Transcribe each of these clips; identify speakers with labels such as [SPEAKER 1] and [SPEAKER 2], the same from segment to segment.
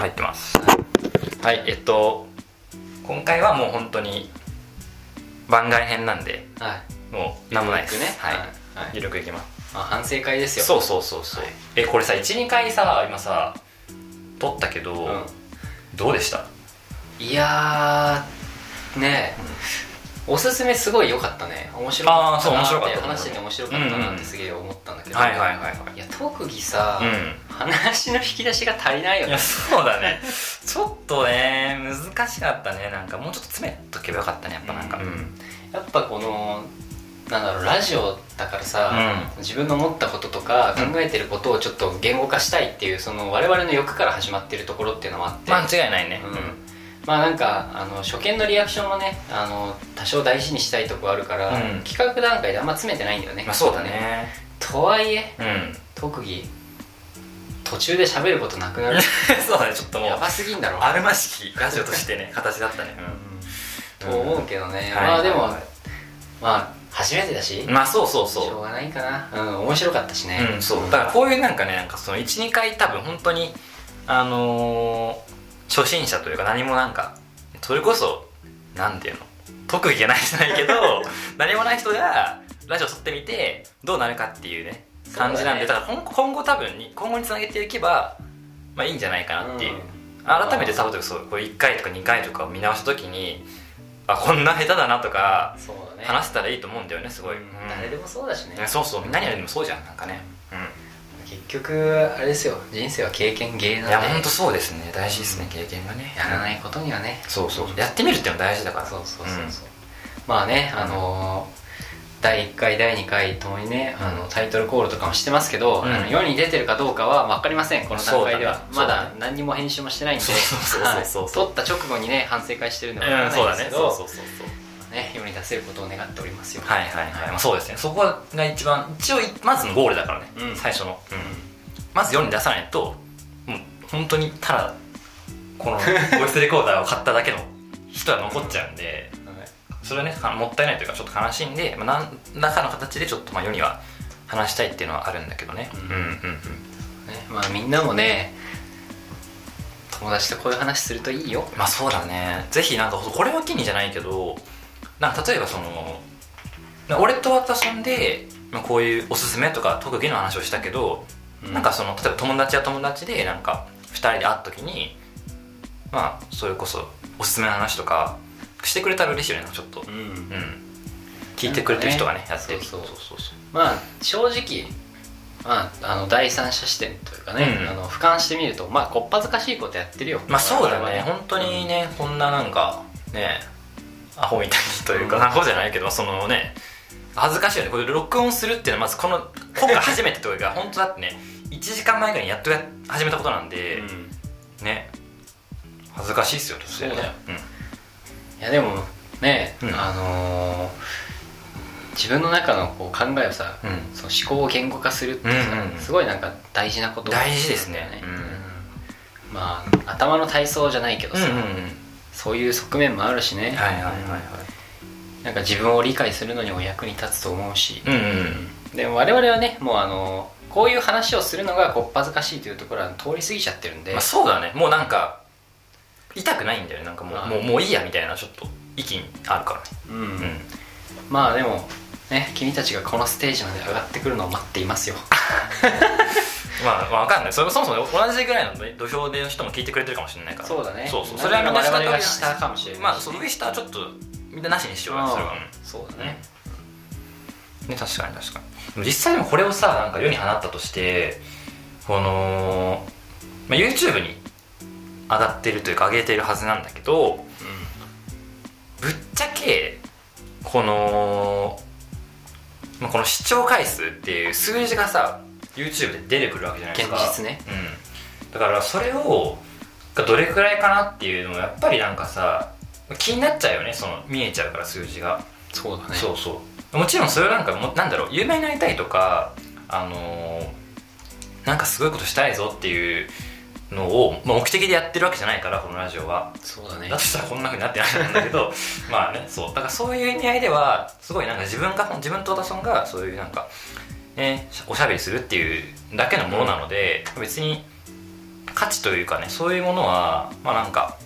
[SPEAKER 1] 入ってます。はいえっと今回はもう本当に番外編なんで
[SPEAKER 2] はい。
[SPEAKER 1] もう何もないです。
[SPEAKER 2] ね。
[SPEAKER 1] はい、
[SPEAKER 2] はい。
[SPEAKER 1] ゆるくいきます。
[SPEAKER 2] まあ、反省会ですよ。
[SPEAKER 1] そうそうそうそう、
[SPEAKER 2] はい。
[SPEAKER 1] えこれさ12回さ今さ撮ったけど、
[SPEAKER 2] うん。
[SPEAKER 1] どうでした？
[SPEAKER 2] いやーね。え、おすすめすごい良かったね。面白かったな
[SPEAKER 1] った
[SPEAKER 2] て話してて面白かった。なってすげえ思ったんだけど、
[SPEAKER 1] はいはいはいはい。
[SPEAKER 2] いや特技さ、
[SPEAKER 1] うん。
[SPEAKER 2] 話の引き出しが足りないよ。ね
[SPEAKER 1] いやそうだね。ちょっとね難しかったね。なんかもうちょっと詰めとけばよかったねやっぱなんか。
[SPEAKER 2] う
[SPEAKER 1] うん。ん、
[SPEAKER 2] やっぱこのなんだろうラジオだからさ、自分の思ったこととか考えてることをちょっと言語化したいっていうその我々の欲から始まってるところっていうのもあって、
[SPEAKER 1] 間違いないね。
[SPEAKER 2] うんまあなんかあの初見のリアクションもねあの多少大事にしたいとこあるから、
[SPEAKER 1] うん。
[SPEAKER 2] 企画段階であんま詰めてないんだよね。
[SPEAKER 1] まあそうだね。
[SPEAKER 2] とはいえ
[SPEAKER 1] うん。
[SPEAKER 2] 特技途中で喋ることなくなる。
[SPEAKER 1] そうだねちょっともう
[SPEAKER 2] やばすぎんだろ。
[SPEAKER 1] あるましきラジオとしてね 形だったね。
[SPEAKER 2] と思うけどね、
[SPEAKER 1] うん
[SPEAKER 2] まあでも、
[SPEAKER 1] はい。はい。
[SPEAKER 2] まあ初めてだし、
[SPEAKER 1] まあそうそう
[SPEAKER 2] し
[SPEAKER 1] そう。
[SPEAKER 2] ょうがないかな。うん面白かったしね。
[SPEAKER 1] うん、そう。だからこういうなんかねなんかその12回多分本当にあのー初心者というか何もなんかそれこそなんていうの特技がないじゃないけど 何もない人がラジオ撮ってみてどうなるかっていうね感じなんでだから今今後多分に今後につなげていけばまあいいんじゃないかなっていう、
[SPEAKER 2] うん。
[SPEAKER 1] 改めて多分そうこれ1回とか2回とかを見直した時にあこんな下手だなとか
[SPEAKER 2] ね。
[SPEAKER 1] 話せたらいいと思うんだよねすごい、
[SPEAKER 2] うん。
[SPEAKER 1] うん
[SPEAKER 2] 誰でもそうだしね。
[SPEAKER 1] ねそうそう。何やりでもそうじゃんなんかね
[SPEAKER 2] 結局あれですよ。人生は経験芸
[SPEAKER 1] うん
[SPEAKER 2] ないんで
[SPEAKER 1] や本当そうですね。大事ですね。経験がね。
[SPEAKER 2] やらないことにはね。
[SPEAKER 1] そうそうやってみるっていうのは大事だから。
[SPEAKER 2] そうそうそうそう、まあねあのー第1回第2回ともにねあのタイトルコールとかもしてますけど、
[SPEAKER 1] うん。
[SPEAKER 2] あの世に出てるかどうかは分かりません。この段階では、
[SPEAKER 1] そうだね。
[SPEAKER 2] まだ何にも編集もしてないんで。撮った直後にね反省会してるんで分から
[SPEAKER 1] うんそうだね
[SPEAKER 2] ないですけど、
[SPEAKER 1] そうそうそうそう
[SPEAKER 2] ね世に出せることを願っておりますよ。
[SPEAKER 1] はいはいはい、まあ、そうですね。そこが一番一応まずのゴールだからね、
[SPEAKER 2] うん。
[SPEAKER 1] 最初の、まず世に出さないともう本当にただこのボイスレコーダーを買っただけの人は残っちゃうんでそれはねかもったいないというかちょっと悲しいんで、まあ、何らかの形でちょっとまあ世には話したいっていうのはあるんだけどね、
[SPEAKER 2] うん
[SPEAKER 1] うんうんうん。
[SPEAKER 2] ねまあみんなもね友達とこういう話するといいよ。
[SPEAKER 1] まあそうだね。ぜひなんかこれを機にじゃないけどなんか例えばその俺と私んでまあこういうおすすめとか特技の話をしたけど、なんかその例えば友達や友達でなんか2人で会った時にまあそれこそおすすめの話とかしてくれたら嬉しいよねちょっと。
[SPEAKER 2] うん。
[SPEAKER 1] うん。聞いてくれてる人がねやってる。
[SPEAKER 2] そうそう。
[SPEAKER 1] そうそう
[SPEAKER 2] まあ正直まあ、あの第三者視点というかね、
[SPEAKER 1] うん。
[SPEAKER 2] あの俯瞰してみるとまあこっぱずかしいことやってるよ。
[SPEAKER 1] まあそうだね。本当にねこんななんかねアホみたいにというか、
[SPEAKER 2] うん。
[SPEAKER 1] アホじゃないけどそのね恥ずかしいよね。これ録音するっていうのはまずこの今回初めてというか 本当だってね1時間前ぐらいにやっとや始めたことなんで、
[SPEAKER 2] うん。
[SPEAKER 1] ね。恥ずかしいっすよ
[SPEAKER 2] そうだよ。
[SPEAKER 1] うん。
[SPEAKER 2] いやでもね、
[SPEAKER 1] うん。
[SPEAKER 2] あのー自分の中のこう考えをさ、
[SPEAKER 1] うん。
[SPEAKER 2] その思考を言語化するってさ、
[SPEAKER 1] うんうんうん。
[SPEAKER 2] すごいなんか大事なこと
[SPEAKER 1] 大事ですね。
[SPEAKER 2] まあ頭の体操じゃないけどさ、
[SPEAKER 1] うんうんうん
[SPEAKER 2] そういう側面もあるしね、
[SPEAKER 1] はいはいはいはい。
[SPEAKER 2] なんか自分を理解するのにも役に立つと思うし、
[SPEAKER 1] うんうん
[SPEAKER 2] でも我々はねもうあのこういう話をするのがこっぱずかしいというところは通り過ぎちゃってるんで、
[SPEAKER 1] まあ、そうだね。もうなんか痛くないんだよね。なんかもうもうもういいやみたいなちょっと域にあるからね。
[SPEAKER 2] うん。
[SPEAKER 1] うん。
[SPEAKER 2] まあでもね君たちがこのステージまで上がってくるのを待っていますよ
[SPEAKER 1] まあ、まあ、わかんない。それそもそも同じぐらいの土俵での人も聞いてくれてるかもしれないから。
[SPEAKER 2] そうだね。
[SPEAKER 1] そうそう。それはみんな
[SPEAKER 2] 下かもしれないし。
[SPEAKER 1] まあその上下はちょっとみんななしにしようよそれは。
[SPEAKER 2] そうだね。
[SPEAKER 1] うん。ね確かに確かに。実際でもこれをさなんか世に放ったとしてこの、まあ、YouTube に上がってるというか上げてるはずなんだけどぶっちゃけこの、まあ、この視聴回数っていう数字がさ YouTube で出てくるわけじゃないですか。
[SPEAKER 2] 現実ね。
[SPEAKER 1] うん、だからそれをがどれくらいかなっていうのもやっぱりなんかさ気になっちゃうよねその見えちゃうから数字が、
[SPEAKER 2] そうだね。
[SPEAKER 1] そうそう。もちろんそれはなんかもなんだろう有名になりたいとかあのーなんかすごいことしたいぞっていうのを、まあ、目的でやってるわけじゃないからこのラジオは。
[SPEAKER 2] そうだね。
[SPEAKER 1] だとしたらこんなふうになってないんだけど まあねそう。だからそういう意味合いではすごいなんか自分が自分と私がそういうなんかねおしゃべりするっていうだけのものなので、別に価値というかねそういうものはまあなんか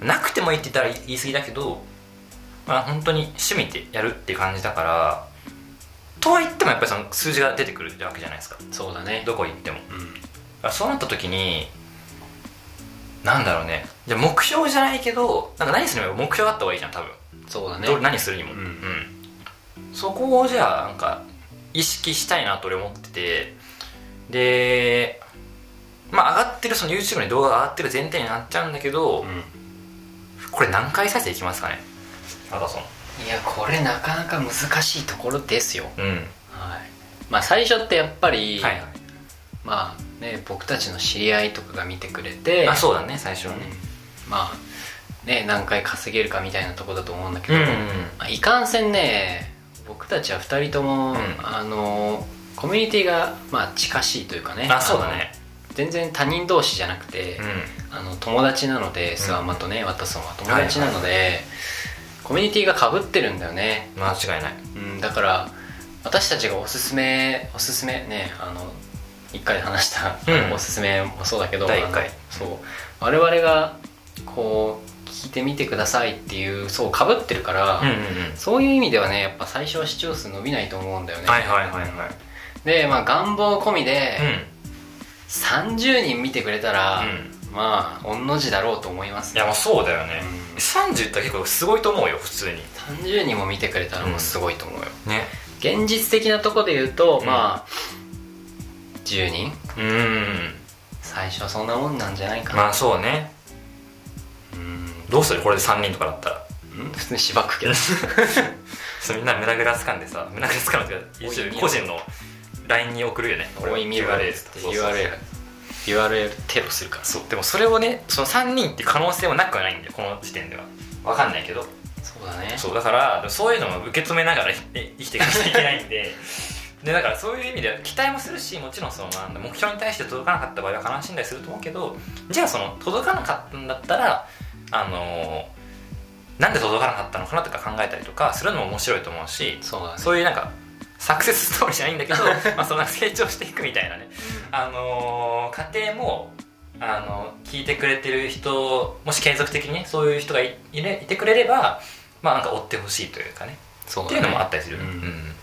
[SPEAKER 1] なくてもいいって言ったら言い過ぎだけどまあ本当に趣味でやるっていう感じだからとは言ってもやっぱりその数字が出てくるわけじゃないですか。
[SPEAKER 2] そうだね。
[SPEAKER 1] どこ行っても。
[SPEAKER 2] うん。
[SPEAKER 1] そうなった時になんだろうね。じゃあ目標じゃないけどなんか何するにも目標があった方がいいじゃん多分。
[SPEAKER 2] そうだね。
[SPEAKER 1] ど何するにも、
[SPEAKER 2] うん。
[SPEAKER 1] うん。そこをじゃあなんか意識したいなと俺思ってて。でまあ上がってるその YouTube に動画が上がってる前提になっちゃうんだけど、
[SPEAKER 2] うん。
[SPEAKER 1] これ何回再生いきますかね？アダソン
[SPEAKER 2] いやこれなかなか難しいところですよ。
[SPEAKER 1] うん。
[SPEAKER 2] はい。まあ最初ってやっぱり、
[SPEAKER 1] はいはい。
[SPEAKER 2] まあね僕たちの知り合いとかが見てくれて
[SPEAKER 1] あそうだね最初はね。
[SPEAKER 2] うん。まあね何回稼げるかみたいなとこだと思うんだけど、
[SPEAKER 1] うんうん。
[SPEAKER 2] まあ、いかんせんね僕たちは2人とも、
[SPEAKER 1] ん。
[SPEAKER 2] あのコミュニティがまあ近しいというかね。
[SPEAKER 1] あそうだね。
[SPEAKER 2] 全然他人同士じゃなくて、
[SPEAKER 1] うん。
[SPEAKER 2] あの友達なのでスワマとね、ワタソンは。友達なので、コミュニティがかぶってるんだよね、
[SPEAKER 1] 間違いない。
[SPEAKER 2] うん、だから私たちがおすすめおすすめねあの1回話した、
[SPEAKER 1] うん。
[SPEAKER 2] おすすめもそうだけどそう。我々がこう聞いてみてくださいっていうそうかぶってるから、
[SPEAKER 1] うんうんうん。
[SPEAKER 2] そういう意味ではねやっぱ最初は視聴数伸びないと思うんだよね。
[SPEAKER 1] はいはいはいはい。
[SPEAKER 2] でまあ願望込みで、
[SPEAKER 1] うん。
[SPEAKER 2] 30人見てくれたら、
[SPEAKER 1] うん。
[SPEAKER 2] まあ御の字だろうと思います
[SPEAKER 1] いやもうそうだよね、
[SPEAKER 2] うん。
[SPEAKER 1] 30って結構すごいと思うよ普通に。
[SPEAKER 2] 30人も見てくれたらもうすごいと思うよ、
[SPEAKER 1] ね。
[SPEAKER 2] 現実的なとこで言うと、
[SPEAKER 1] うん。
[SPEAKER 2] まあ10人？
[SPEAKER 1] うん。
[SPEAKER 2] 最初はそんなもんなんじゃないかな、
[SPEAKER 1] まあそうね。
[SPEAKER 2] うん
[SPEAKER 1] どうするこれで3人とかだったら。
[SPEAKER 2] うん？普通にしばくけど。
[SPEAKER 1] そうみんな胸ぐらつかんでさ胸ぐらつかむっていうか個人の LINE に送るよね。
[SPEAKER 2] おい見ろ
[SPEAKER 1] URL
[SPEAKER 2] って URL URL テロするから。
[SPEAKER 1] そう。でもそれをねその3人って可能性もなくはないんだよこの時点では。分かんないけど。
[SPEAKER 2] そうだね。
[SPEAKER 1] そうだからそういうのも受け止めながら え生きていかなきゃいけないんで。でだからそういう意味では期待もするしもちろんそのなんだ目標に対して届かなかった場合は悲しんだりすると思うけどじゃあその届かなかったんだったらあのーなんで届かなかったのかなとか考えたりとかするのも面白いと思うし
[SPEAKER 2] そうだね。
[SPEAKER 1] そういうなんかサクセスストーリーじゃないんだけど まあそんな成長していくみたいなね。あのー家庭もあの聞いてくれてる人もし継続的にねそういう人がいいれいてくれればまあなんか追ってほしいというかね。
[SPEAKER 2] そうだね。
[SPEAKER 1] っていうのもあったりする、
[SPEAKER 2] うん。
[SPEAKER 1] うん。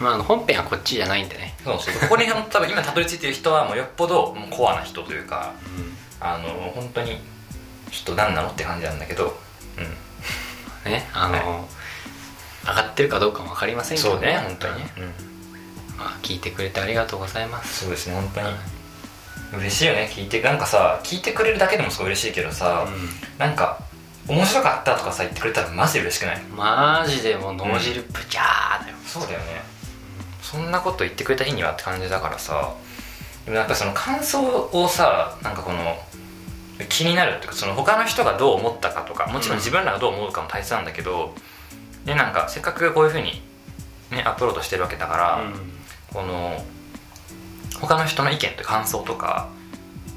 [SPEAKER 2] まあ本編はこっちじゃないんでね。
[SPEAKER 1] そう。そうここに多分今たどり着いてる人はもうよっぽどもうコアな人というかあの本当にちょっと何なのって感じなんだけど、うん、
[SPEAKER 2] ねあの、上がってるかどうかも分かりませんけど
[SPEAKER 1] そうね。本当にね、うん、
[SPEAKER 2] まあ、聞いてくれてありがとうございます。
[SPEAKER 1] そうですね本当に。嬉しいよね聞いて。なんかさ聞いてくれるだけでもすごい嬉しいけどさ、なんか面白かったとかさ言ってくれたらマジで嬉しくない？
[SPEAKER 2] マジでもう脳汁プチャーだよ、
[SPEAKER 1] そうだよね。そんなこと言ってくれた日にはって感じだからさ。でもやっぱその感想をさなんかこの気になるっていうかその他の人がどう思ったかとかもちろん自分らがどう思うかも大切なんだけど、ね、なんかせっかくこういうふうに、ね、アップロードしてるわけだから、この他の人の意見と感想とか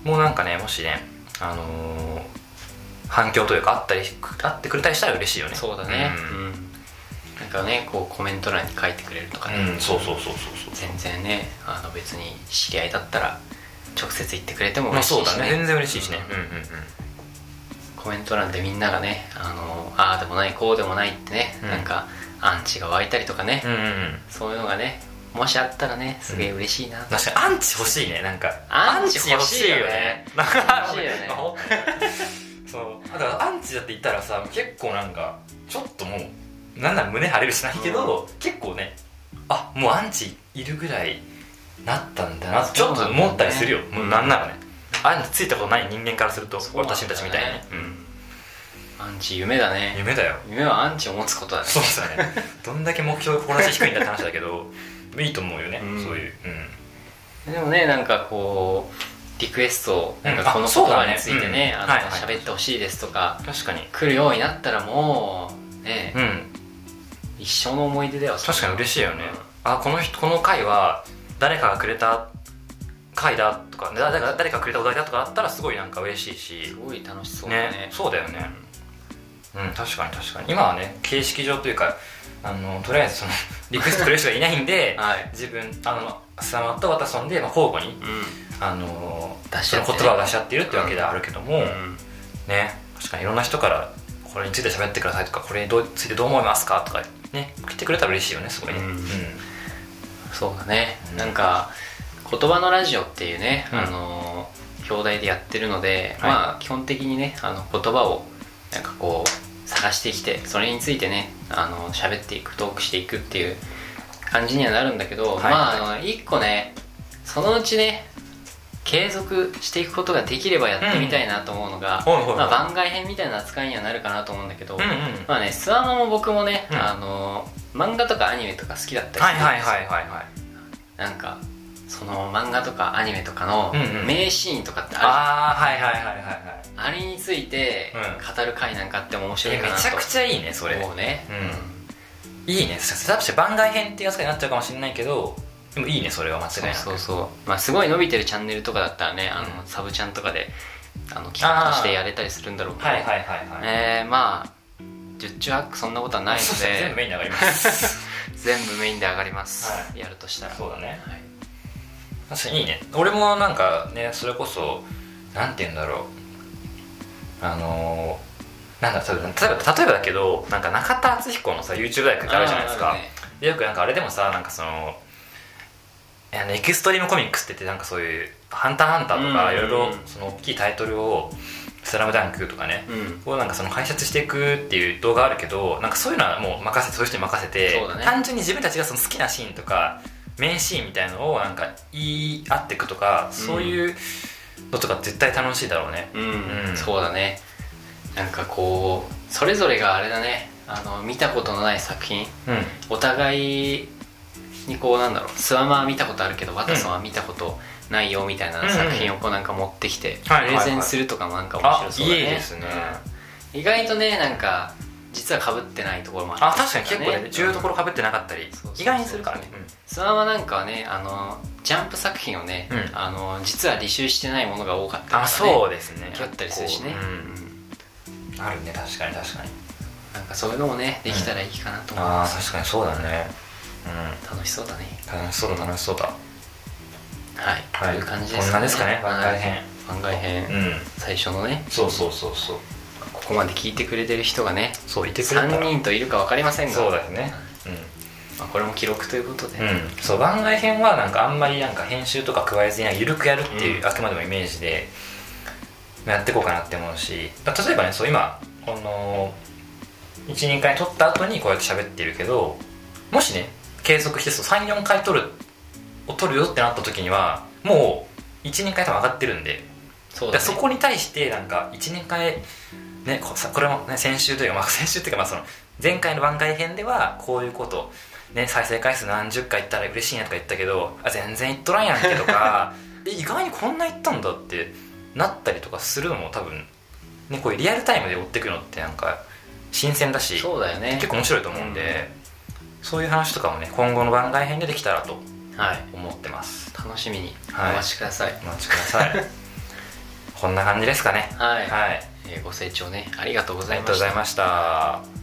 [SPEAKER 1] もうなんかねもしねあのー反響というかあったりあってくれたりしたら嬉しいよね。
[SPEAKER 2] そうだね。
[SPEAKER 1] う
[SPEAKER 2] うんん、なんかねこうコメント欄に書いてくれるとかね、
[SPEAKER 1] うん、そうそうそうそうそう。
[SPEAKER 2] 全然ねあの別に知り合いだったら直接言ってくれても
[SPEAKER 1] まあ
[SPEAKER 2] 嬉しいし、ね。
[SPEAKER 1] そうだね。全然嬉しいしね。うんうんうん
[SPEAKER 2] コメント欄でみんながねあのああでもないこうでもないってね、
[SPEAKER 1] うん。
[SPEAKER 2] なんかアンチが湧いたりとかね、
[SPEAKER 1] うんうんうん。
[SPEAKER 2] そういうのがねもしあったらねすげえ嬉しいな、
[SPEAKER 1] 確かにアンチ欲しいね。なんか
[SPEAKER 2] アンチ欲しいよね。
[SPEAKER 1] 欲しいよね。そう。だからアンチだって言ったらさ結構なんかちょっともうなんなら胸張れるしないけど、結構ねあもうアンチいるぐらいなったんだなちょっと思ったりするよ、もうなんならね。アンチついたことない人間からすると、私たちみたいに。ね、うん、
[SPEAKER 2] アンチ夢だね。
[SPEAKER 1] 夢だよ。
[SPEAKER 2] 夢はアンチを持つことだね。
[SPEAKER 1] そうだね。どんだけ目標志低いんだって話だけどいいと思うよね、
[SPEAKER 2] うん。
[SPEAKER 1] そういう、うん、
[SPEAKER 2] でもねなんかこうリクエスト
[SPEAKER 1] うん
[SPEAKER 2] なんかこの言葉についてね、あの喋ってほしいですとか
[SPEAKER 1] 確かに。
[SPEAKER 2] 来るようになったらもうね、
[SPEAKER 1] うん。
[SPEAKER 2] 一生の思い出だよ
[SPEAKER 1] 確かに嬉しいよね、
[SPEAKER 2] うん。
[SPEAKER 1] あこの人この回は誰かがくれた回だとか誰か誰かがくれたお題だとかあったらすごいなんか嬉しいし。
[SPEAKER 2] すごい楽しそうだ
[SPEAKER 1] ね。
[SPEAKER 2] ね。
[SPEAKER 1] そうだよね。うん確かに確かに。今はね形式上というかあのとりあえずその リクエストくれる人がいないんで
[SPEAKER 2] はい。
[SPEAKER 1] 自分あのスタマとワタソンで、まあ、交互に
[SPEAKER 2] うん。
[SPEAKER 1] あの
[SPEAKER 2] 出し
[SPEAKER 1] 言葉を出し合っているってわけではあるけども、
[SPEAKER 2] うん。
[SPEAKER 1] ね。確かにいろんな人からこれについて喋ってくださいとかこれについてどう思いますかとかね。来てくれたら嬉しいよねすごいね、
[SPEAKER 2] うんそうだね、
[SPEAKER 1] うん。
[SPEAKER 2] なんか言葉のラジオっていうね、
[SPEAKER 1] うん。
[SPEAKER 2] あの表題でやってるので、
[SPEAKER 1] はい。
[SPEAKER 2] まあ基本的にねあの言葉をなんかこう探してきてそれについてねあの喋っていくトークしていくっていう感じにはなるんだけど、
[SPEAKER 1] はい。
[SPEAKER 2] まああの一個ねそのうちね継続していくことができればやってみたいなと思うのが、まあ、番外編みたいな扱いにはなるかなと思うんだけど、
[SPEAKER 1] うんうん。
[SPEAKER 2] まあねスワマも僕もね、
[SPEAKER 1] うん。
[SPEAKER 2] あの漫画とかアニメとか好きだったり
[SPEAKER 1] はいはい
[SPEAKER 2] するんですよ
[SPEAKER 1] はいはいはい。
[SPEAKER 2] なんかその漫画とかアニメとかの
[SPEAKER 1] うんうん。
[SPEAKER 2] 名シーンとかってある、
[SPEAKER 1] ああはいはいはいはいはい。
[SPEAKER 2] あれについて
[SPEAKER 1] うん。
[SPEAKER 2] 語る回なんかあっても面白い
[SPEAKER 1] え
[SPEAKER 2] かなと。
[SPEAKER 1] めちゃくちゃいいねそれ。
[SPEAKER 2] 思うね。
[SPEAKER 1] うん。いいね。さして番外編っていう扱いになっちゃうかもしれないけどでもいいねそれは間違いなく。
[SPEAKER 2] そうそうそう。まあすごい伸びてるチャンネルとかだったらねあの、
[SPEAKER 1] うん
[SPEAKER 2] サブチャンとかであの企画としてやれたりするんだろうけど、
[SPEAKER 1] はいはいはいはい、
[SPEAKER 2] えー、まあ十中八九そんなことはないの
[SPEAKER 1] そう全部
[SPEAKER 2] で
[SPEAKER 1] メインに上がります。
[SPEAKER 2] 全部メインで上がります、
[SPEAKER 1] は
[SPEAKER 2] やるとしたら。
[SPEAKER 1] そうだね。
[SPEAKER 2] はい。
[SPEAKER 1] 確かにいいね。俺もなんかねそれこそなんて言うんだろう。あのーなんだ例えば例えばだけどなんか中田敦彦のさ YouTube 大学ってあるじゃないですか。
[SPEAKER 2] ね。
[SPEAKER 1] でよくなんかあれでもさなんかそのあのエクストリームコミックスって言ってなんかそういう「ハンターハンター」とか
[SPEAKER 2] うん。
[SPEAKER 1] いろいろその大きいタイトルを「スラムダンクとかね
[SPEAKER 2] うん。
[SPEAKER 1] こうなんかその解説していくっていう動画あるけどなんかそういうのはもう任せてそういう人に任せて、
[SPEAKER 2] ね。
[SPEAKER 1] 単純に自分たちがその好きなシーンとか名シーンみたいのをなんか言い合っていくとか、そういうのとか絶対楽しいだろうね。
[SPEAKER 2] うん、
[SPEAKER 1] うん。
[SPEAKER 2] そうだね。なんかこうそれぞれがあれだね。あの見たことのない作品。
[SPEAKER 1] うん。
[SPEAKER 2] お互いにこうなんだろう。スワマは見たことあるけどワトソンは見たことないよみたいな
[SPEAKER 1] うん
[SPEAKER 2] 作品をこうなんか持ってきてプレゼンするとかもなんか面白そうだね。
[SPEAKER 1] あいいですね。
[SPEAKER 2] うん。意外とねなんか実は被ってないところもあ
[SPEAKER 1] あ
[SPEAKER 2] ったり
[SPEAKER 1] 確かに結構ね重要ところかぶってなかったり
[SPEAKER 2] そうそうそう
[SPEAKER 1] 意外にするからね。
[SPEAKER 2] スワマなんかはねあのジャンプ作品をね、
[SPEAKER 1] うん。
[SPEAKER 2] あの実は履修してないものが多かったりとかね
[SPEAKER 1] あそうですね。
[SPEAKER 2] 気負ったりするしね、
[SPEAKER 1] こう
[SPEAKER 2] うん。
[SPEAKER 1] うん。あるね確かに確かに。
[SPEAKER 2] なんかそういうのもねできたらいいかなと思い
[SPEAKER 1] ああ
[SPEAKER 2] ます、
[SPEAKER 1] 確かにそうだね。う
[SPEAKER 2] 楽しそうだね。
[SPEAKER 1] ん楽しそうだ楽しそうだ
[SPEAKER 2] はい、
[SPEAKER 1] はい。
[SPEAKER 2] という感じです
[SPEAKER 1] こんなですかね。番外編。
[SPEAKER 2] はい番外編、
[SPEAKER 1] うん。
[SPEAKER 2] 最初のね。
[SPEAKER 1] そうそうそうそう。
[SPEAKER 2] ここまで聞いてくれてる人がね
[SPEAKER 1] そういてくれた。ら
[SPEAKER 2] 3人といるか分かりませんが。
[SPEAKER 1] そうだよね。
[SPEAKER 2] まあ、これも記録ということで、
[SPEAKER 1] うん、うん、そう番外編はなんかあんまりなんか編集とか加えずに緩くやるっていう、
[SPEAKER 2] うん。
[SPEAKER 1] あくまでもイメージでやっていこうかなって思うし。だ例えばねそう今この12回撮った後にこうやって喋ってるけどもしね継続して34回撮るを撮るよってなった時にはもう12回多分上がってるんで。
[SPEAKER 2] そね、
[SPEAKER 1] そこに対してなんか1年回ねこれもね先週というか、まあ、先週というかまあその前回の番外編ではこういうことね再生回数何十回いったら嬉しいなとか言ったけどあ全然いっとらんやんけとか え意外にこんないったんだってなったりとかするのも多分ねこういうリアルタイムで追っていくのってなんか新鮮だし
[SPEAKER 2] そうだよね
[SPEAKER 1] 結構面白いと思うんで、そういう話とかもね今後の番外編でできたらと
[SPEAKER 2] はい
[SPEAKER 1] 思ってます。
[SPEAKER 2] 楽しみに。お
[SPEAKER 1] はい。
[SPEAKER 2] 待ちください。
[SPEAKER 1] お待ちください。こんな感じですかね。
[SPEAKER 2] はい、
[SPEAKER 1] はい。
[SPEAKER 2] えーご清聴ね。あ
[SPEAKER 1] りがとうございました